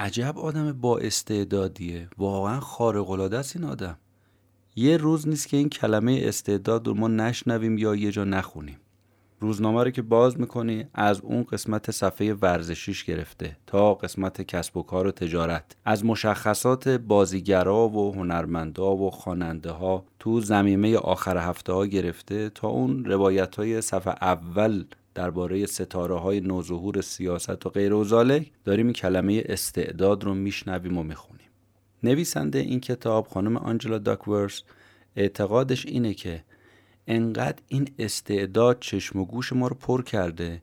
عجب آدم با استعدادیه. واقعا خارق العاده است این آدم. یه روز نیست که این کلمه استعداد رو ما نشنویم یا یه جا نخونیم. روزنامه رو که باز می‌کنی از اون قسمت صفحه ورزشیش گرفته تا قسمت کسب و کار و تجارت. از مشخصات بازیگرا و هنرمندا و خواننده ها تو زمینه آخر هفته ها گرفته تا اون روایت های صفحه اول درباره ستاره های نوظهور سیاست و غیر و داریم کلمه استعداد رو میشنویم و می‌خونیم نویسنده این کتاب خانم آنجلا داکورس اعتقادش اینه که انقدر این استعداد چشم و گوش ما رو پر کرده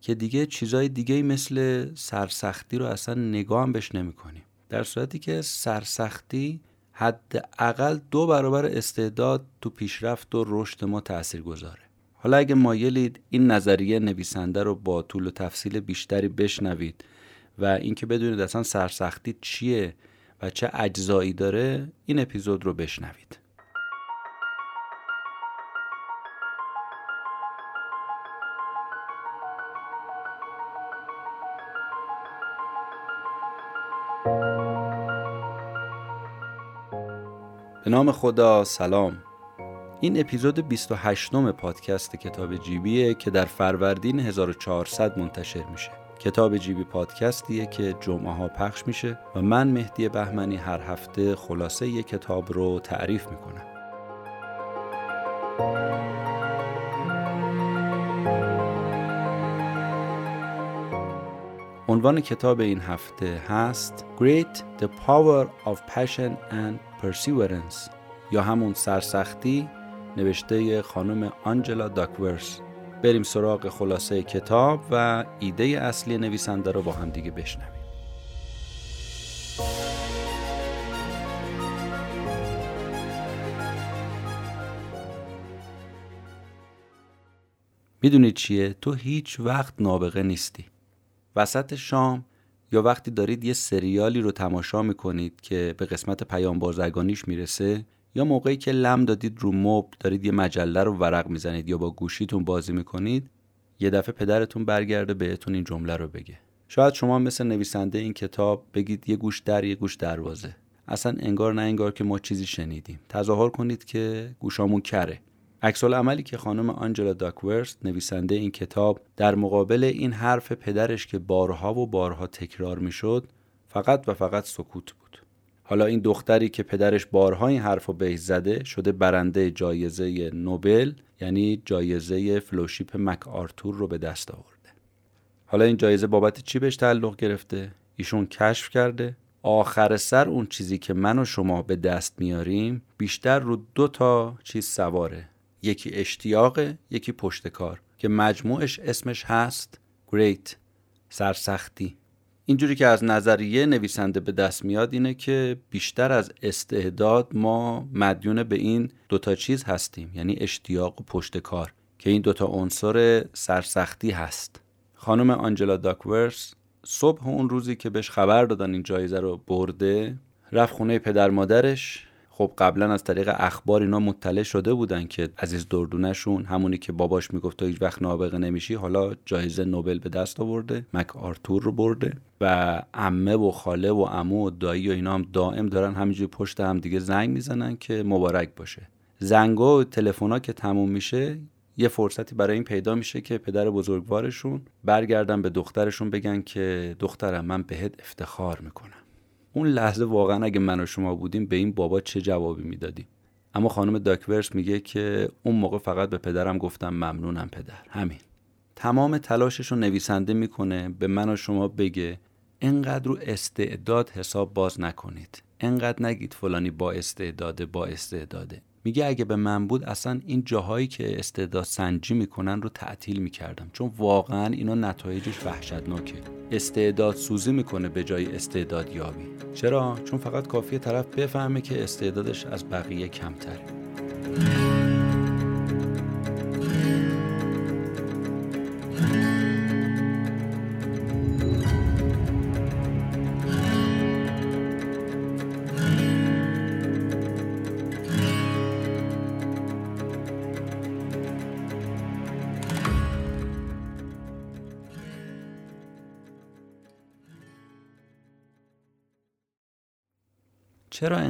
که دیگه چیزای دیگه مثل سرسختی رو اصلا نگاه هم بهش نمی کنیم. در صورتی که سرسختی حداقل دو برابر استعداد تو پیشرفت و رشد ما تأثیر گذاره حالا اگه مایلید این نظریه نویسنده رو با طول و تفصیل بیشتری بشنوید و اینکه بدونید اصلا سرسختی چیه و چه اجزایی داره این اپیزود رو بشنوید. به نام خدا سلام. این اپیزود 28 م پادکست کتاب جیبیه که در فروردین 1400 منتشر میشه. کتاب جیبی پادکستیه که جمعه ها پخش میشه و من مهدی بهمنی هر هفته خلاصه یک کتاب رو تعریف می‌کنم. عنوان کتاب این هفته هست Great the Power of Passion and Perseverance یا همون سرسختی نوشته خانم آنجلا داکورس. بریم سراغ خلاصه کتاب و ایده اصلی نویسنده رو با هم دیگه بشنویم. می‌دونی چیه؟ تو هیچ وقت نابغه نیستی. وسط شام یا وقتی دارید یه سریالی رو تماشا می‌کنید که به قسمت پیام بازرگانیش می‌رسه یا موقعی که لم دادید رو مبل دارید یه مجله رو ورق می‌زنید یا با گوشیتون بازی می‌کنید یه دفعه پدرتون برگرده بهتون این جمله رو بگه. شاید شما مثل نویسنده این کتاب بگید یه گوش در یه گوش دروازه. اصلا انگار نه انگار که ما چیزی شنیدیم. تظاهر کنید که گوشامون کره. عکس عملی که خانم آنجلا داکورست نویسنده این کتاب در مقابل این حرف پدرش که بارها و بارها تکرار می‌شد فقط و فقط سکوت بود. حالا این دختری که پدرش بارها این حرف رو بهش زده شده برنده جایزه نوبل یعنی جایزه فلوشیپ مک آرتور رو به دست آورده. حالا این جایزه بابت چی بهش تعلق گرفته؟ ایشون کشف کرده. آخر سر اون چیزی که من و شما به دست میاریم بیشتر رو دو تا چیز سواره. یکی اشتیاق یکی پشت کار که مجموعش اسمش هست great سرسختی. اینجوری که از نظریه نویسنده به دست میاد اینه که بیشتر از استعداد ما مدیون به این دوتا چیز هستیم یعنی اشتیاق و پشت کار که این دوتا عنصر سرسختی هست. خانم آنجلا داکورس صبح اون روزی که بهش خبر دادن این جایزه رو برده رفت خونه پدر مادرش خب قبلا از طریق اخبار اینا مطلع شده بودن که عزیز دردونشون همونی که باباش می‌گفت تو هیچ وقت نابغه نمیشی حالا جایزه نوبل به دست آورده مک آرتور رو برده و عمه و خاله و عمو و دایی و اینا هم دائم دارن همینجوری پشت هم دیگه زنگ می‌زنن که مبارک باشه. زنگا و تلفنا که تموم میشه یه فرصتی برای این پیدا میشه که پدر بزرگوارشون برگردن به دخترشون بگن که دخترم من بهت افتخار می‌کنم. اون لحظه واقعا اگه من و شما بودیم به این بابا چه جوابی می‌دادیم؟ اما خانم داکورس میگه که اون موقع فقط به پدرم گفتم ممنونم پدر. همین. تمام تلاشش رو نویسنده می‌کنه به من و شما بگه انقدر رو استعداد حساب باز نکنید. انقدر نگید فلانی با استعداده با استعداده. میگه اگه به من بود اصلا این جاهایی که استعداد سنجی می‌کنن رو تعطیل می‌کردم. چون واقعا اینا نتایجش وحشتناکه. استعداد سوزی می‌کنه به جای استعداد یابی. چرا؟ چون فقط کافیه طرف بفهمه که استعدادش از بقیه کمتره.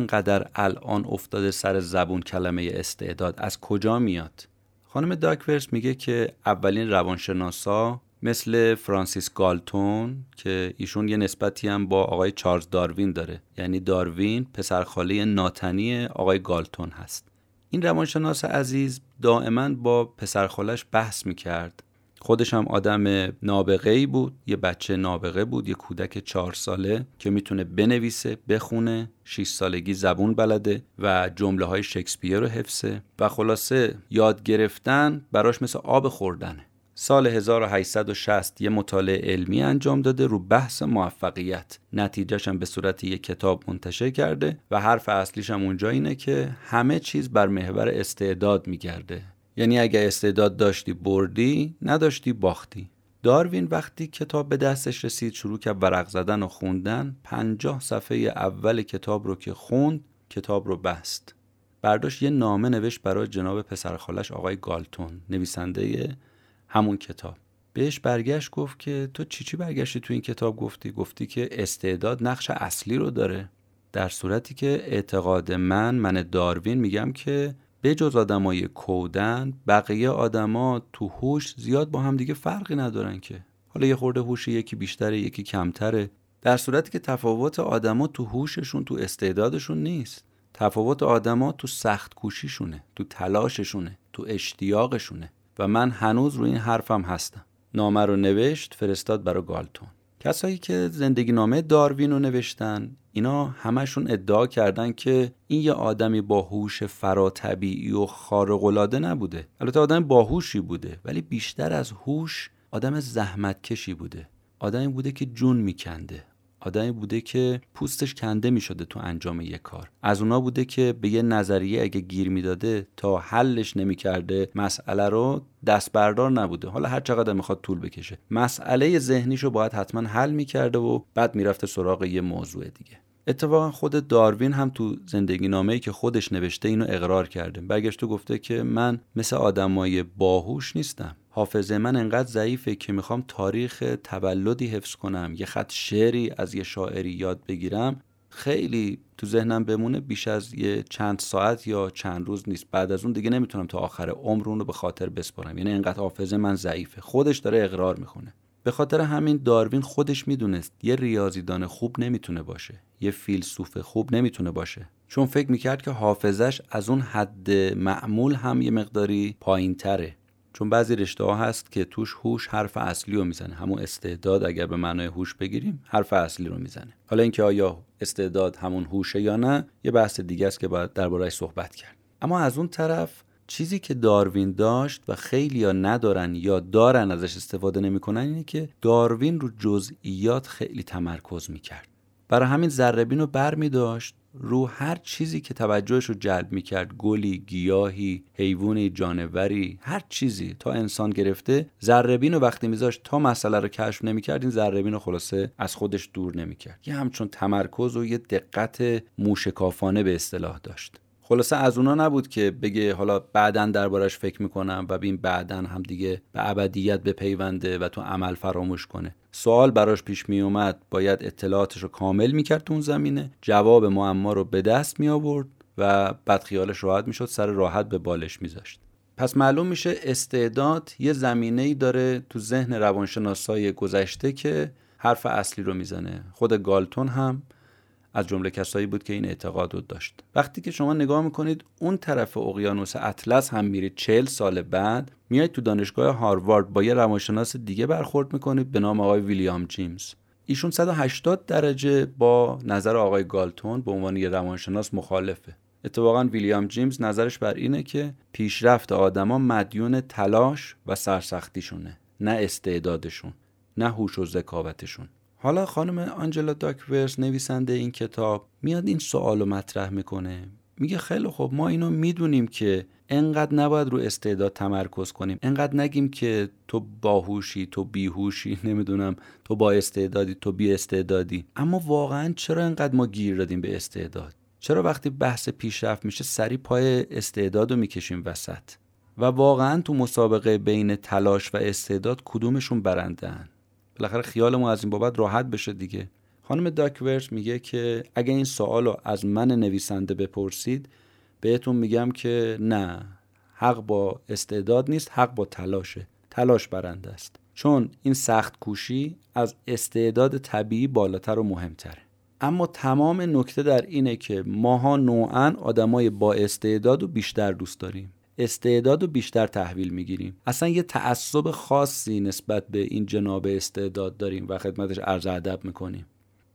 انقدر الان افتاده سر زبون کلمه استعداد؟ از کجا میاد؟ خانم داکورس میگه که اولین روانشناسا مثل فرانسیس گالتون که ایشون یه نسبتی هم با آقای چارلز داروین داره. یعنی داروین پسرخاله ناتنی آقای گالتون هست. این روانشناس عزیز دائما با پسرخالش بحث می‌کرد. خودش هم آدم نابغه ای بود یه بچه نابغه بود یه کودک چهار ساله که می‌تونه بنویسه بخونه 6 سالگی زبون بلده و جمله های شکسپیر رو حفظه و خلاصه یاد گرفتن براش مثل آب خوردنه. سال 1860 یه مطالعه علمی انجام داده رو بحث موفقیت. نتیجهش هم به صورت یک کتاب منتشر کرده و حرف اصلیش هم اونجا اینه که همه چیز بر محور استعداد میگرده. یعنی اگه استعداد داشتی بردی نداشتی باختی. داروین وقتی کتاب به دستش رسید شروع کرد ورق زدن و خوندن. پنجاه صفحه اول کتاب رو که خوند کتاب رو بست. برداشت یه نامه نوشت برای جناب پسرخالش آقای گالتون نویسنده همون کتاب. بهش برگشت گفت که تو چی چی برگشتی تو این کتاب گفتی؟ گفتی که استعداد نقش اصلی رو داره. در صورتی که اعتقاد من من داروین میگم که به جز آدمای کودن بقیه آدما تو هوش زیاد با هم دیگه فرقی ندارن که. حالا یه خورده هوش یکی بیشتره یکی کمتره. در صورتی که تفاوت آدما تو هوششون تو استعدادشون نیست. تفاوت آدما تو سخت کوشیشونه تو تلاششونه تو اشتیاقشونه. و من هنوز روی این حرفم هستم. نامه رو نوشت فرستاد برای گالتون. کسایی که زندگی نامه داروین رو نوشتن اینا همشون ادعا کردن که این یه آدمی با هوش فراتبیعی و خارق‌العاده نبوده. البته آدم باهوشی بوده ولی بیشتر از هوش آدم زحمتکشی بوده. آدمی بوده که جون میکنده. آدمی بوده که پوستش کنده می شده تو انجام یک کار. از اونا بوده که به یه نظریه اگه گیر می‌داده تا حلش نمی‌کرده مسئله رو دست بردار نبوده. حالا هر چقدر می‌خواد طول بکشه. مسئله ذهنیشو باید حتما حل می‌کرده و بعد می‌رفته سراغ یه موضوع دیگه. اتفاقا خود داروین هم تو زندگی نامه ای که خودش نوشته اینو اقرار کرده. برگشت و گفته که من مثل آدمای باهوش نیستم. حافظه من انقدر ضعیفه که می‌خوام تاریخ تولدی حفظ کنم. یه خط شعری از یه شاعری یاد بگیرم. خیلی تو ذهنم بمونه بیش از یه چند ساعت یا چند روز نیست. بعد از اون دیگه نمی‌تونم تا آخر عمر رو به خاطر بسپارم. یعنی انقدر حافظه من ضعیفه. خودش داره اقرار می‌کنه به خاطر همین داروین خودش می‌دونست یه ریاضیدان خوب نمی‌تونه باشه یه فیلسوف خوب نمی‌تونه باشه. چون فکر می‌کرد که حافظش از اون حد معمول هم یه مقداری پایین تره چون بعضی رشته ها هست که توش هوش حرف اصلی رو می‌زنه. همون استعداد اگر به معنای هوش بگیریم حرف اصلی رو می‌زنه. حالا اینکه آیا استعداد همون هوشه یا نه یه بحث دیگه است که باید دربارهش صحبت کرد. اما از اون طرف چیزی که داروین داشت و خیلی یا ندارن یا دارن ازش استفاده نمی‌کنن اینه که داروین رو جزئیات خیلی تمرکز می‌کرد. برای همین ذربین رو بر می داشت رو هر چیزی که توجهش رو جلب می کرد گلی، گیاهی، حیوانی، جانوری هر چیزی تا انسان گرفته ذربین رو وقتی میذاشت تا مسئله رو کشف نمی‌کرد این ذربین رو خلاصه از خودش دور نمی‌کرد. یه همچون تمرکز و یه دقت موشکافانه به اصطلاح داشت. خلاصه از اونا نبود که بگه حالا بعدا دربارش فکر می‌کنم و بین بعدا هم دیگه به ابدیت بپیونده و تو عمل فراموش کنه. سوال براش پیش می اومد باید اطلاعاتش رو کامل می‌کرد تو اون زمینه؟ جواب معما رو به دست می آورد و بعد خیالش راحت می‌شد سر راحت به بالش میذاشت. پس معلوم میشه استعداد یه زمینه ای داره تو ذهن روانشناسای گذشته که حرف اصلی رو می‌زنه. خود گالتون هم از جمله کسایی بود که این اعتقاد رو داشت. وقتی که شما نگاه می‌کنید اون طرف اقیانوس اطلس هم میرید چهل سال بعد میایید تو دانشگاه هاروارد با یه روانشناس دیگه برخورد می‌کنید به نام آقای ویلیام جیمز. ایشون 180 درجه با نظر آقای گالتون به عنوان یه روانشناس مخالفه. اتفاقا ویلیام جیمز نظرش بر اینه که پیشرفت آدما مدیون تلاش و سرسختیشونه نه استعدادشون نه هوش و ذکاوتشون. حالا خانم آنجلا داکورس نویسنده این کتاب میاد این سوال رو مطرح می‌کنه. میگه خیلی خب ما اینو می‌دونیم که انقدر نباید رو استعداد تمرکز کنیم. انقدر نگیم که تو باهوشی تو بیهوشی نمی‌دونم تو با استعدادی تو بی استعدادی. اما واقعا چرا انقدر ما گیر دادیم به استعداد؟ چرا وقتی بحث پیشرفت میشه سری پای استعداد رو می‌کشیم وسط؟ و واقعا تو مسابقه بین تلاش و استعداد کدومشون برندن بالاخره خیال ما از این بابت راحت بشه دیگه. خانم داکورس میگه که اگه این سوال رو از من نویسنده بپرسید بهتون میگم که نه حق با استعداد نیست حق با تلاشه. تلاش برنده است. چون این سخت کوشی از استعداد طبیعی بالاتر و مهمتره. اما تمام نکته در اینه که ماها نوعا آدمای با استعداد و بیشتر دوست داریم. استعداد و بیشتر تحویل می‌گیریم. اصلا یه تعصب خاصی نسبت به این جناب استعداد داریم و خدمتش عرض ادب می‌کنیم.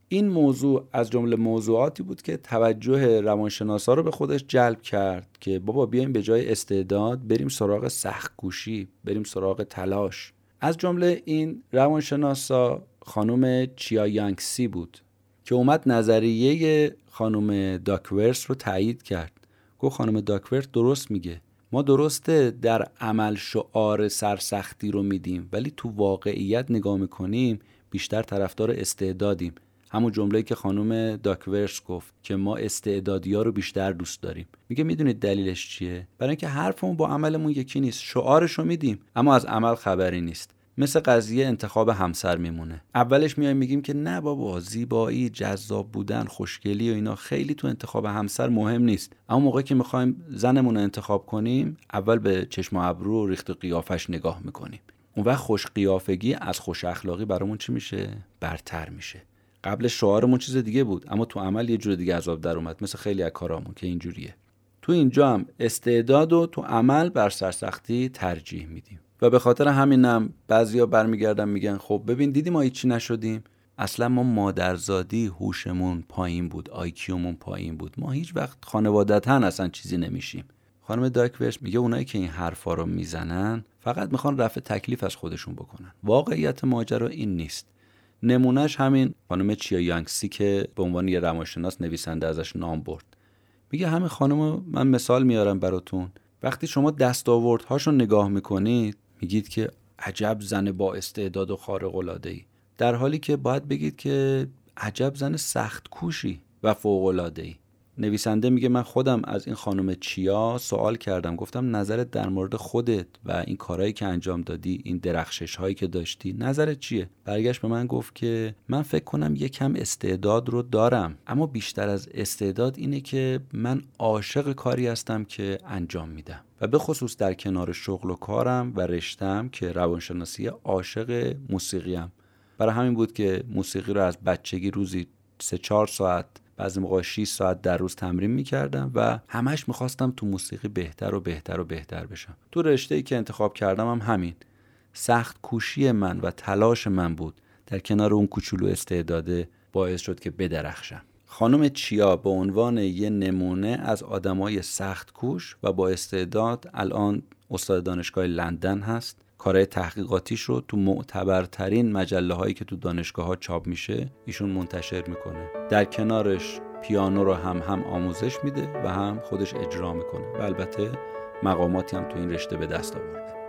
این موضوع از جمله موضوعاتی بود که توجه روانشناسا رو به خودش جلب کرد که بابا بیایم به جای استعداد بریم سراغ سخت کوشی بریم سراغ تلاش. از جمله این روانشناسا خانم چیا یانگسی بود که اومد نظریه خانم داکورس رو تایید کرد. گفت خانم داکورس درست میگه. ما درسته در عمل شعار سرسختی رو میدیم ولی تو واقعیت نگاه می‌کنیم بیشتر طرفدار استعدادیم. همون جمله که خانم داکورس گفت که ما استعدادی ها رو بیشتر دوست داریم. میگه می‌دونید دلیلش چیه؟ برای اینکه حرفمون با عملمون یکی نیست شعارش رو میدیم اما از عمل خبری نیست. مثل قضیه انتخاب همسر میمونه. اولش میایم میگیم که نه بابا زیبایی جذاب بودن خوشگلی و اینا خیلی تو انتخاب همسر مهم نیست. اما موقعی که می‌خوایم زنمون رو انتخاب کنیم اول به چشم و ابرو و ریخت قیافش نگاه می‌کنیم. اون وقت خوش قیافگی از خوش اخلاقی برامون چی میشه؟ برتر میشه. قبل شعارمون چیز دیگه بود اما تو عمل یه جور دیگه عذاب در اومد مثل خیلی از کارامون که اینجوریه. تو اینجا هم استعداد و تو عمل بر سرسختی ترجیح میدیم. و به خاطر همینم بعضیا برمیگردن میگن خب ببین دیدی ما هیچی نشدیم؟ اصلا ما مادرزادی هوشمون پایین بود آیکیومون پایین بود. ما هیچ وقت خانوادتا اصلا چیزی نمیشیم. خانم داکورش میگه اونایی که این حرفا رو می‌زنن فقط می‌خوان رفع تکلیف از خودشون بکنن. واقعیت ماجرا این نیست. نمونهش همین خانم چیا یانگسی که به عنوان یه روانشناس نویسنده ازش نام برد. میگه همین خانم من مثال میارم براتون. وقتی شما دستاوردهاشو نگاه می‌کنید میگید که عجب زن با استعداد و خارق العاده ای در حالی که باید بگید که عجب زن سخت کوشی و فوق العاده ای نویسنده میگه من خودم از این خانم چیا سوال کردم. گفتم نظرت در مورد خودت و این کارهایی که انجام دادی این درخشش هایی که داشتی نظرت چیه؟ برگشت به من گفت که من فکر کنم یکم استعداد رو دارم. اما بیشتر از استعداد اینه که من عاشق کاری هستم که انجام میدم. و به خصوص در کنار شغل و کارم و رشتم که روانشناسی عاشق موسیقیم. برای همین بود که موسیقی رو از بچگی روزی سه چهار ساعت بعضی موقع 6 ساعت در روز تمرین می‌کردم و همش می‌خواستم تو موسیقی بهتر و بهتر و بهتر بشم. تو رشته ای که انتخاب کردم هم همین. سخت کوشی من و تلاش من بود در کنار اون کوچولو استعداده باعث شد که بدرخشم. خانم چیا به عنوان یه نمونه از آدمای سخت کوش و با استعداد الان استاد دانشگاه لندن هست. کارهای تحقیقاتیش رو تو معتبرترین مجله هایی که تو دانشگاه ها چاپ میشه ایشون منتشر می‌کنه. در کنارش پیانو رو هم هم آموزش میده و هم خودش اجرا می‌کنه. و البته مقاماتی هم تو این رشته به دست آورده.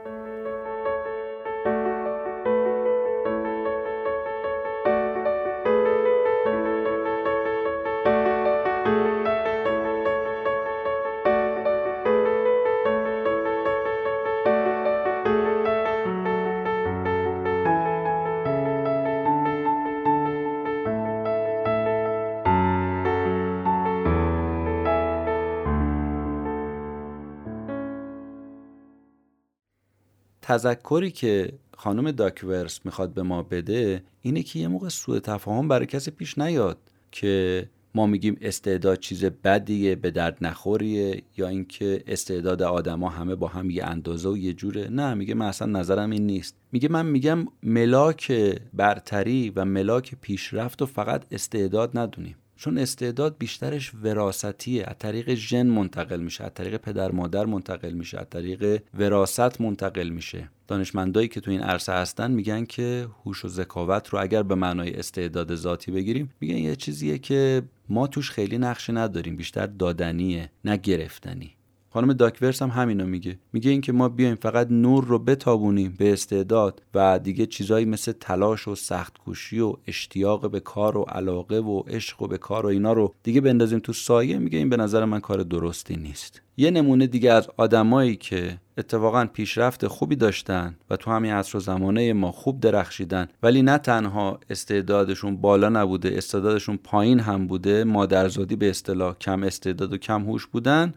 تذکری که خانم داکورس می‌خواد به ما بده اینه که یه موقع سوء تفاهم برای کسی پیش نیاد که ما میگیم استعداد چیز بدیه به درد نخوریه یا اینکه استعداد آدما همه با هم یه اندازه و یه جوره. نه میگه من اصلا نظرم این نیست. میگه من میگم ملاک برتری و ملاک پیشرفت و فقط استعداد ندونیم. چون استعداد بیشترش وراستیه از طریق ژن منتقل میشه از طریق پدر مادر منتقل میشه از طریق وراست منتقل میشه. دانشمندایی که تو این عرصه هستن میگن که هوش و ذکاوت رو اگر به معنای استعداد ذاتی بگیریم میگن یه چیزیه که ما توش خیلی نقشه نداریم بیشتر دادنیه نه گرفتنی. خانم داکورس هم همینو میگه. میگه اینکه ما بیایم فقط نور رو بتابونیم به استعداد و دیگه چیزایی مثل تلاش و سخت کوشی و اشتیاق به کار و علاقه و عشق و به کار و اینا رو دیگه بندازیم تو سایه میگه این به نظر من کار درستی نیست. یه نمونه دیگه از آدمایی که اتفاقا پیشرفت خوبی داشتن و تو همین عصر و زمانه ما خوب درخشیدن ولی نه تنها استعدادشون بالا نبوده استعدادشون پایین هم بوده مادرزادی به اصطلاح کم استعداد و کم هوش بودن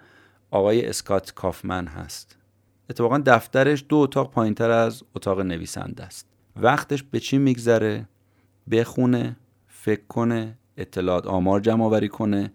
آقای اسکات کافمن هست. اتفاقا دفترش دو اتاق پایین تر از اتاق نویسنده است. وقتش به چی میگذره؟ بخونه فکر کنه اطلاعات آمار جمع آوری کنه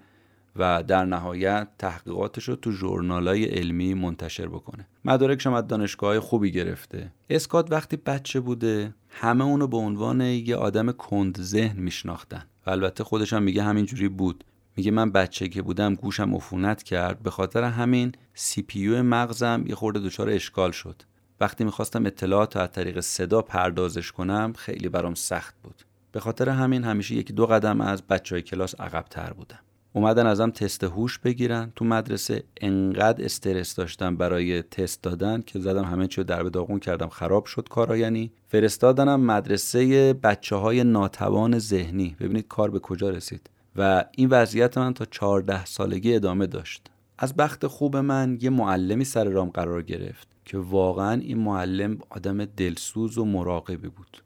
و در نهایت تحقیقاتش رو تو ژورنالای علمی منتشر بکنه. مدارکش هم از دانشگاه خوبی گرفته. اسکات وقتی بچه بوده همه اونو به عنوان یه آدم کند ذهن میشناختن. و البته خودش هم میگه همینجوری بود. میگه من بچه که بودم گوشم عفونت کرد. به خاطر همین سی پی مغزم یه خورده دچار اشکال شد. وقتی می‌خواستم اطلاعات از طریق صدا پردازش کنم خیلی برام سخت بود. به خاطر همین همیشه یکی دو قدم از بچه های کلاس عقبتر بودم. اومدن ازم تست هوش بگیرن. تو مدرسه انقدر استرس داشتم برای تست دادن که زدم همه چیو در به داغون کردم. خراب شد کارا یعنی. فرستادنم مدرسه بچه های ناتوان ذهنی. ببینید کار به کجا رسید. و این وضعیت من تا 14 سالگی ادامه داشت. از بخت خوب من یه معلمی سر رام قرار گرفت که واقعا این معلم آدم دلسوز و مراقبی بود.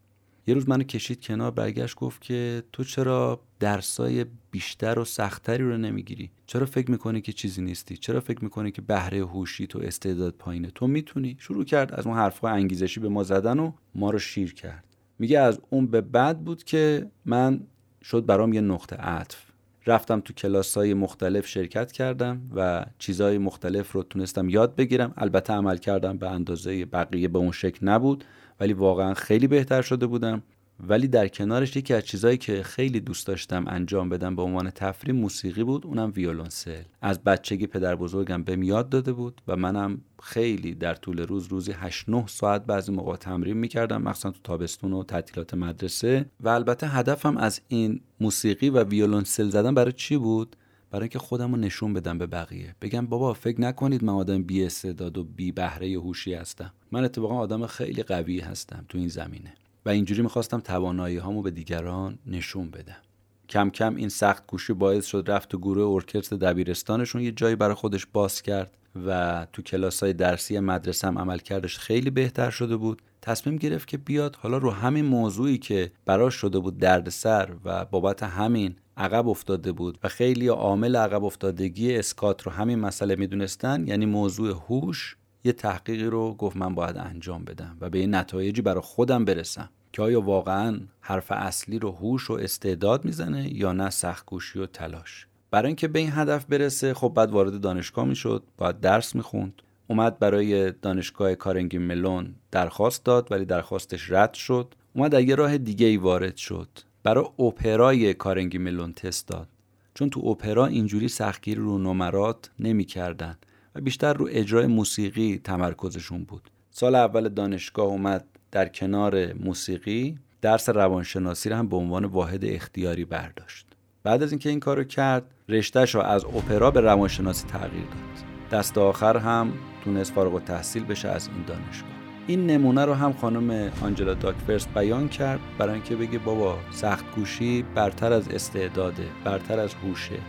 یه روز منو کشید کنار برگشت گفت که تو چرا درسای بیشتر و سختتری رو نمی‌گیری؟ چرا فکر می‌کنی که چیزی نیستی؟ چرا فکر می‌کنی که بهره هوشی تو استعداد پایینه؟ تو می‌تونی؟ شروع کرد از اون حرفها انگیزشی به ما زدن و ما رو شیر کرد. میگه از اون به بعد بود که من شد برام یه نقطه عطف. رفتم تو کلاس های مختلف شرکت کردم و چیزهای مختلف رو تونستم یاد بگیرم. البته عمل کردم به اندازه بقیه به اون شکل نبود ولی واقعا خیلی بهتر شده بودم. ولی در کنارش یکی از چیزهایی که خیلی دوست داشتم انجام بدم به عنوان تفریح موسیقی بود اونم ویولونسل از بچگی پدر بزرگم بهم یاد داده بود و منم خیلی در طول روز روزی 8 9 ساعت بعضی موقع تمرین می‌کردم مخصوصا تو تابستون و تعطیلات مدرسه. و البته هدفم از این موسیقی و ویولونسل زدن برای چی بود؟ برای اینکه خودم رو نشون بدم به بقیه. بگم بابا فکر نکنید من آدم بی استعداد و بی بهره هوشی هستم. من اتفاقا آدم خیلی قوی هستم تو این زمینه. و اینجوری می‌خواستم توانایی هامو به دیگران نشون بدم. کم کم این سخت کوشی باعث شد رفت تو گروه ارکستر دبیرستانشون یه جایی برای خودش باز کرد و تو کلاس های درسی مدرسه هم عمل کردش خیلی بهتر شده بود. تصمیم گرفت که بیاد حالا رو همین موضوعی که براش شده بود دردسر و بابت همین عقب افتاده بود و خیلی عامل عقب افتادگی اسکات رو همین مسئله می‌دونستن یعنی موضوع هوش یه تحقیقی رو گفت من باید انجام بدم و به این نتایجی برای خودم برسم که آیا واقعا حرف اصلی رو هوش و استعداد می‌زنه یا نه سختگوشی و تلاش. برای اینکه به این هدف برسه خب بعد وارد دانشگاه می‌شد باید درس می‌خوند. اومد برای دانشگاه کارنگی ملون درخواست داد ولی درخواستش رد شد. اومد یه راه دیگه ای وارد شد. برای اپرای کارنگی ملون تست داد. چون تو اپرا اینجوری سختگیری رو نمرات نمی‌کردن. و بیشتر رو اجرای موسیقی تمرکزشون بود. سال اول دانشگاه اومد در کنار موسیقی درس روانشناسی رو هم به عنوان واحد اختیاری برداشت. بعد از اینکه این کارو کرد رشتهش رو از اپرا به روانشناسی تغییر داد. دست آخر هم تونست فارغ التحصیل بشه از این دانشگاه. این نمونه رو هم خانم آنجلا داکفرست بیان کرد برای اینکه بگه بابا سخت گوشی برتر از استعداده برتر از هوشه.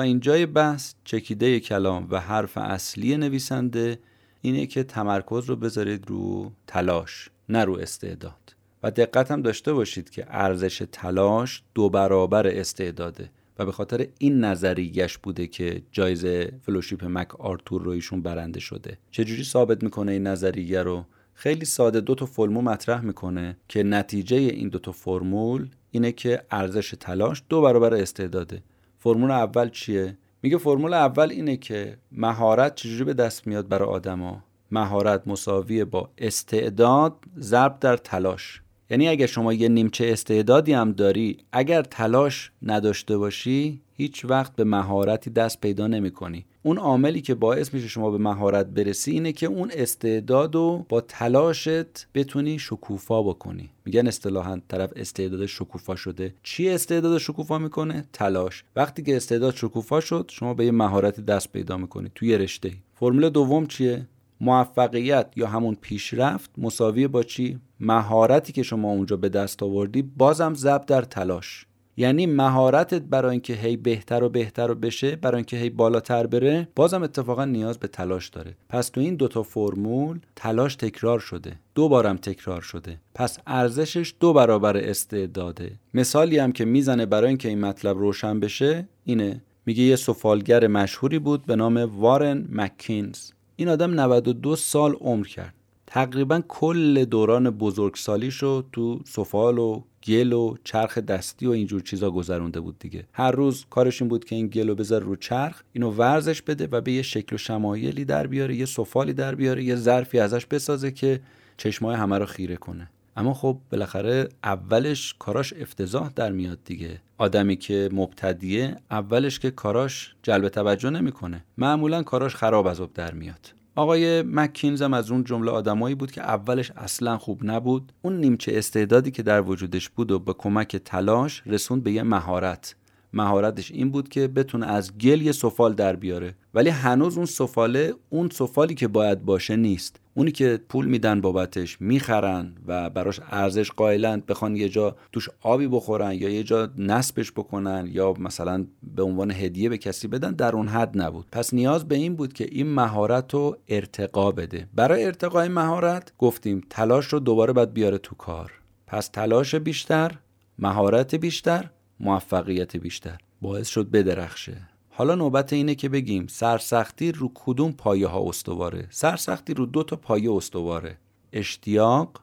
اینجای بحث چکیده کلام و حرف اصلی نویسنده اینه که تمرکز رو بذارید رو تلاش نه رو استعداد. و دقت هم داشته باشید که ارزش تلاش دو برابر استعداده و به خاطر این نظریش بوده که جایزه فلوشیپ مک آرتور رو ایشون برنده شده. چجوری ثابت می‌کنه این نظریه رو؟ خیلی ساده دو تا فرمول مطرح می‌کنه که نتیجه این دو تا فرمول اینه که ارزش تلاش دو برابر استعداده. فرمول اول چیه؟ میگه فرمول اول اینه که مهارت چجوری به دست میاد برای آدما؟ مهارت مساوی با استعداد ضرب در تلاش. یعنی اگر شما یه نیمچه استعدادی هم داری اگر تلاش نداشته باشی هیچ وقت به مهارتی دست پیدا نمی کنی. اون عاملی که باعث میشه شما به مهارت برسی اینه که اون استعداد رو با تلاشت بتونی شکوفا بکنی. میگن اصطلاحا طرف استعداد شکوفا شده. چی استعداد شکوفا می‌کنه؟ تلاش. وقتی که استعداد شکوفا شد شما به یه مهارتی دست پیدا می‌کنی توی رشته فرمول دوم چیه؟ موفقیت یا همون پیشرفت مساوی با چی؟ مهارتی که شما اونجا به دست آوردی بازم ضرب در تلاش. یعنی مهارتت برای اینکه هی بهتر و بهتر و بشه برای اینکه هی بالاتر بره بازم اتفاقا نیاز به تلاش داره. پس تو این دوتا فرمول تلاش تکرار شده. دو بارم تکرار شده. پس ارزشش دو برابر استعداده. مثالی هم که می‌زنه برای اینکه این مطلب روشن بشه اینه. میگه یه سفالگر مشهوری بود به نام وارن مکینز. این آدم 92 سال عمر کرد. تقریبا کل دوران بزرگسالیش رو تو سفال و گل و چرخ دستی و اینجور چیزا گذرونده بود دیگه. هر روز کارش این بود که این گل رو بذار رو چرخ اینو ورزش بده و به یه شکل و شمایلی در بیاره یه سفالی در بیاره یه ظرفی ازش بسازه که چشمای همه رو خیره کنه. اما خب بالاخره اولش کاراش افتضاح در میاد دیگه. آدمی که مبتدیه اولش که کاراش جلب توجه نمی‌کنه. معمولا کاراش خراب از در میاد. آقای مکینز هم از اون جمله آدمایی بود که اولش اصلا خوب نبود. اون نیمچه استعدادی که در وجودش بود و به کمک تلاش رسوند به یه مهارت. مهارتش این بود که بتونه از گل یه سفال در بیاره. ولی هنوز اون سفاله اون سفالی که باید باشه نیست. اونی که پول میدن بابتش می‌خرن و براش ارزش قائلند بخوان یه جا توش آبی بخورن یا یه جا نصبش بکنن یا مثلا به عنوان هدیه به کسی بدن در اون حد نبود. پس نیاز به این بود که این مهارت رو ارتقا بده. برای ارتقای مهارت گفتیم تلاش رو دوباره باید بیاره تو کار. پس تلاش بیشتر مهارت بیشتر موفقیت بیشتر. باعث شد بدرخشه. حالا نوبت اینه که بگیم سرسختی رو کدوم پایه ها استواره؟ سرسختی رو دو تا پایه استواره اشتیاق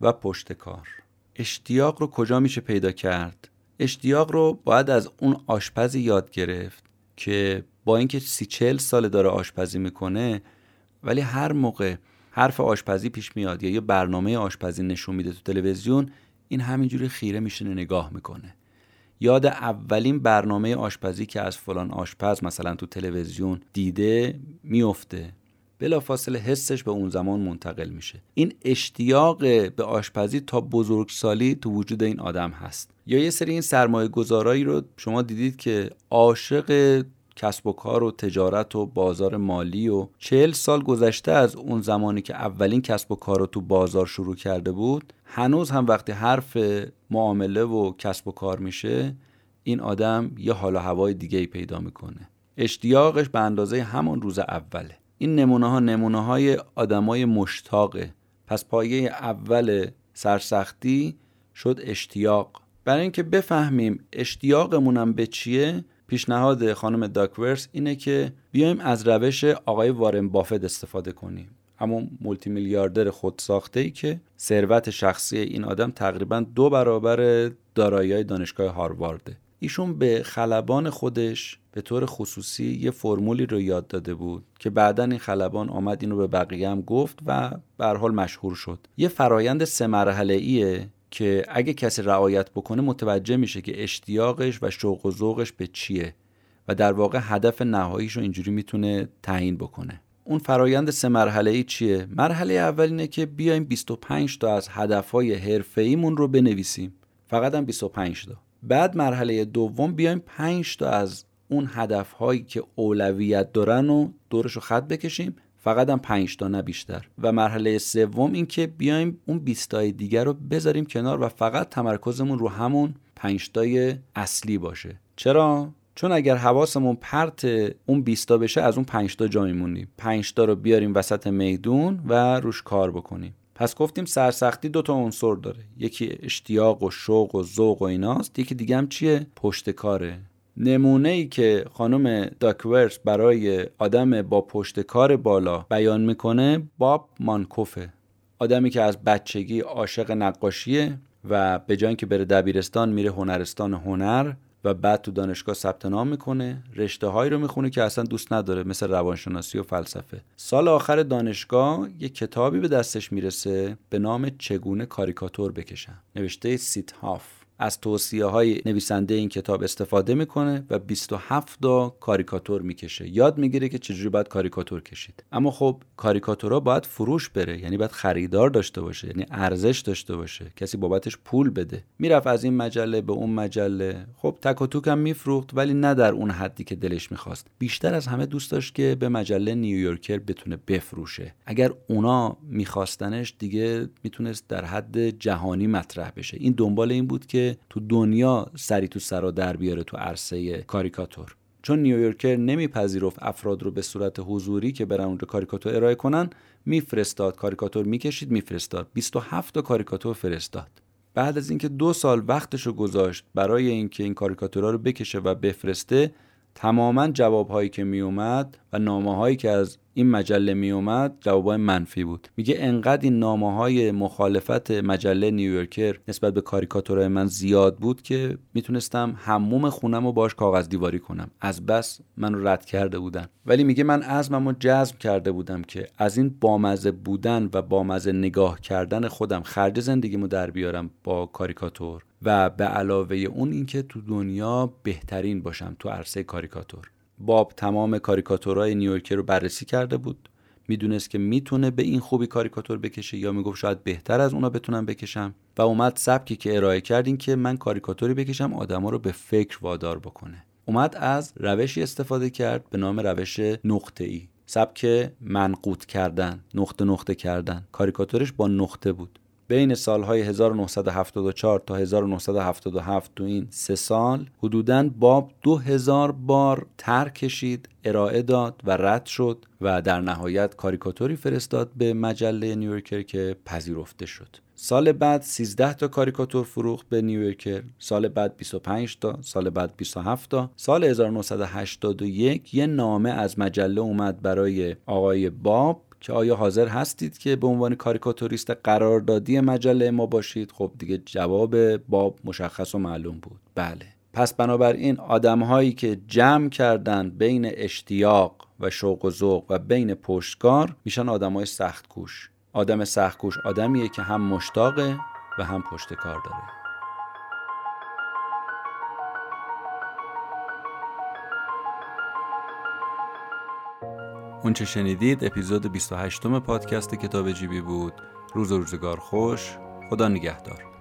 و پشت کار. اشتیاق رو کجا میشه پیدا کرد؟ اشتیاق رو باید از اون آشپزی یاد گرفت که با اینکه سی چل سال داره آشپزی می‌کنه ولی هر موقع حرف آشپزی پیش میاد یا یه برنامه آشپزی نشون میده تو تلویزیون این همینجوری خیره میشینه نگاه می‌کنه. یاد اولین برنامه آشپزی که از فلان آشپز مثلا تو تلویزیون دیده میفته. بلافاصله حسش به اون زمان منتقل میشه. این اشتیاق به آشپزی تا بزرگسالی تو وجود این آدم هست. یا یه سری این سرمایه گذارایی رو شما دیدید که عاشق کسب و کار و تجارت و بازار مالی و چهل سال گذشته از اون زمانی که اولین کسب و کار رو تو بازار شروع کرده بود هنوز هم وقتی حرف معامله و کسب و کار میشه این آدم یه حال و هوای دیگه ای پیدا می‌کنه. اشتیاقش به اندازه همون روز اوله. این نمونه ها نمونه های آدمای مشتاقه. پس پایه اول سرسختی شد اشتیاق. برای اینکه بفهمیم اشتیاقمونم به چیه پیشنهاد خانم داکورس اینه که بیایم از روش آقای وارن بافت استفاده کنیم. همون مولتی میلیاردر خود ساخته ای که ثروت شخصی این آدم تقریبا دو برابر دارایی دانشگاه هاروارده. ایشون به خلبان خودش به طور خصوصی یه فرمولی رو یاد داده بود که بعدا این خلبان آمد اینو به بقیه هم گفت و به حال مشهور شد. یه فرایند سه مرحله ایه که اگه کسی رعایت بکنه متوجه میشه که اشتیاقش و شوق و ذوقش به چیه و در واقع هدف نهاییش رو اینجوری می‌تونه تعیین بکنه. اون فرایند سه مرحله ای چیه؟ مرحله اول اینه که بیایم 25 تا از هدفهای حرفه‌ایمون رو بنویسیم. فقط هم 25 تا. بعد مرحله دوم بیایم 5 تا از اون هدفهایی که اولویت دارن و دورش رو خط بکشیم. فقط هم 5 تا نه بیشتر. و مرحله سوم این که بیایم اون 20 تای دیگر رو بذاریم کنار و فقط تمرکزمون رو همون 5 تای اصلی باشه. چرا؟ چون اگر حواسمون پرت اون 20 تا بشه از اون 5 تا جا میمونیم. 5 تا رو بیاریم وسط میدون و روش کار بکنیم. پس گفتیم سرسختی دو تا عنصر داره. یکی اشتیاق و شوق و ذوق و ایناست. یکی دیگه هم چیه؟ پشت کاره. نمونه ای که خانم داکورس برای آدم با پشت کار بالا بیان می‌کنه باب مانکوفه. آدمی که از بچگی عاشق نقاشیه و به جای که بره دبیرستان میره هنرستان هنر و بعد تو دانشگاه ثبت نام می‌کنه. رشته هایی رو می‌خونه که اصلا دوست نداره مثل روانشناسی و فلسفه. سال آخر دانشگاه یه کتابی به دستش می‌رسه به نام چگونه کاریکاتور بکشم. نوشته سیت هاف از توصیه های نویسنده این کتاب استفاده می‌کنه و 27 تا کاریکاتور می‌کشه. یاد می‌گیره که چجوری باید کاریکاتور کشید. اما خب کاریکاتورها باید فروش بره یعنی باید خریدار داشته باشه یعنی ارزش داشته باشه. کسی بابتش پول بده. می‌رفت از این مجله به اون مجله. خب تک و توک هم میفروخت ولی نه در اون حدی که دلش می‌خواست. بیشتر از همه دوست داشت که به مجله نیویورکر بتونه بفروشه. اگر اونا میخواستنش دیگه می‌تونست در حد جهانی مطرح بشه. این دنبال این بود که تو دنیا سری تو سرا در بیاره تو عرصه کاریکاتور. چون نیویورکر نمیپذیرفت افراد رو به صورت حضوری که برن اونجا کاریکاتور ارائه کنن میفرستاد کاریکاتور می‌کشید میفرستاد. 27 تا کاریکاتور فرستاد. بعد از اینکه دو سال وقتش رو گذاشت برای اینکه این کاریکاتورها رو بکشه و بفرسته تماما جوابهایی که میومد و نامه هایی که از این مجله می اومد جوابای منفی بود. میگه انقدر این نامه های مخالفت مجله نیویورکر نسبت به کاریکاتورهای من زیاد بود که می‌تونستم هموم خونم رو باش کاغذ دیواری کنم. از بس من رد کرده بودن. ولی میگه من عزمم رو جزم کرده بودم که از این بامزه بودن و بامزه نگاه کردن خودم خرج زندگیمو در بیارم با کاریکاتور. و به علاوه اون اینکه تو دنیا بهترین باشم تو عرصه کاریکاتور. باب تمام کاریکاتورهای نیویورکر رو بررسی کرده بود. می‌دونست که می‌تونه به این خوبی کاریکاتور بکشه یا می‌گفت شاید بهتر از اونا بتونم بکشم. و اومد سبکی که ارائه کردین که من کاریکاتوری بکشم آدما رو به فکر وادار بکنه. اومد از روشی استفاده کرد به نام روش نقطه ای سبک منقوط کردن نقطه نقطه کردن. کاریکاتورش با نقطه بود. بین سالهای 1974 تا 1977 تو این سه سال حدوداً باب 2000 بار تر کشید ارائه داد و رد شد و در نهایت کاریکاتوری فرستاد به مجله نیویورکر که پذیرفته شد. سال بعد 13 تا کاریکاتور فروخت به نیویورکر سال بعد 25 تا سال بعد 27 تا. سال 1981 یه نامه از مجله اومد برای آقای باب که آیا حاضر هستید که به عنوان کاریکاتوریست قراردادی مجله ما باشید؟ خب دیگه جواب باب مشخص و معلوم بود. بله. پس بنابراین آدم هایی که جمع کردن بین اشتیاق و شوق و ذوق و بین پشتکار میشن آدم های سخت کوش آدم سخت کوش آدمیه که هم مشتاقه و هم پشتکار داره. اونچه شنیدید اپیزود 28 پادکست کتاب جیبی بود. روز و روزگار خوش. خدا نگهدار.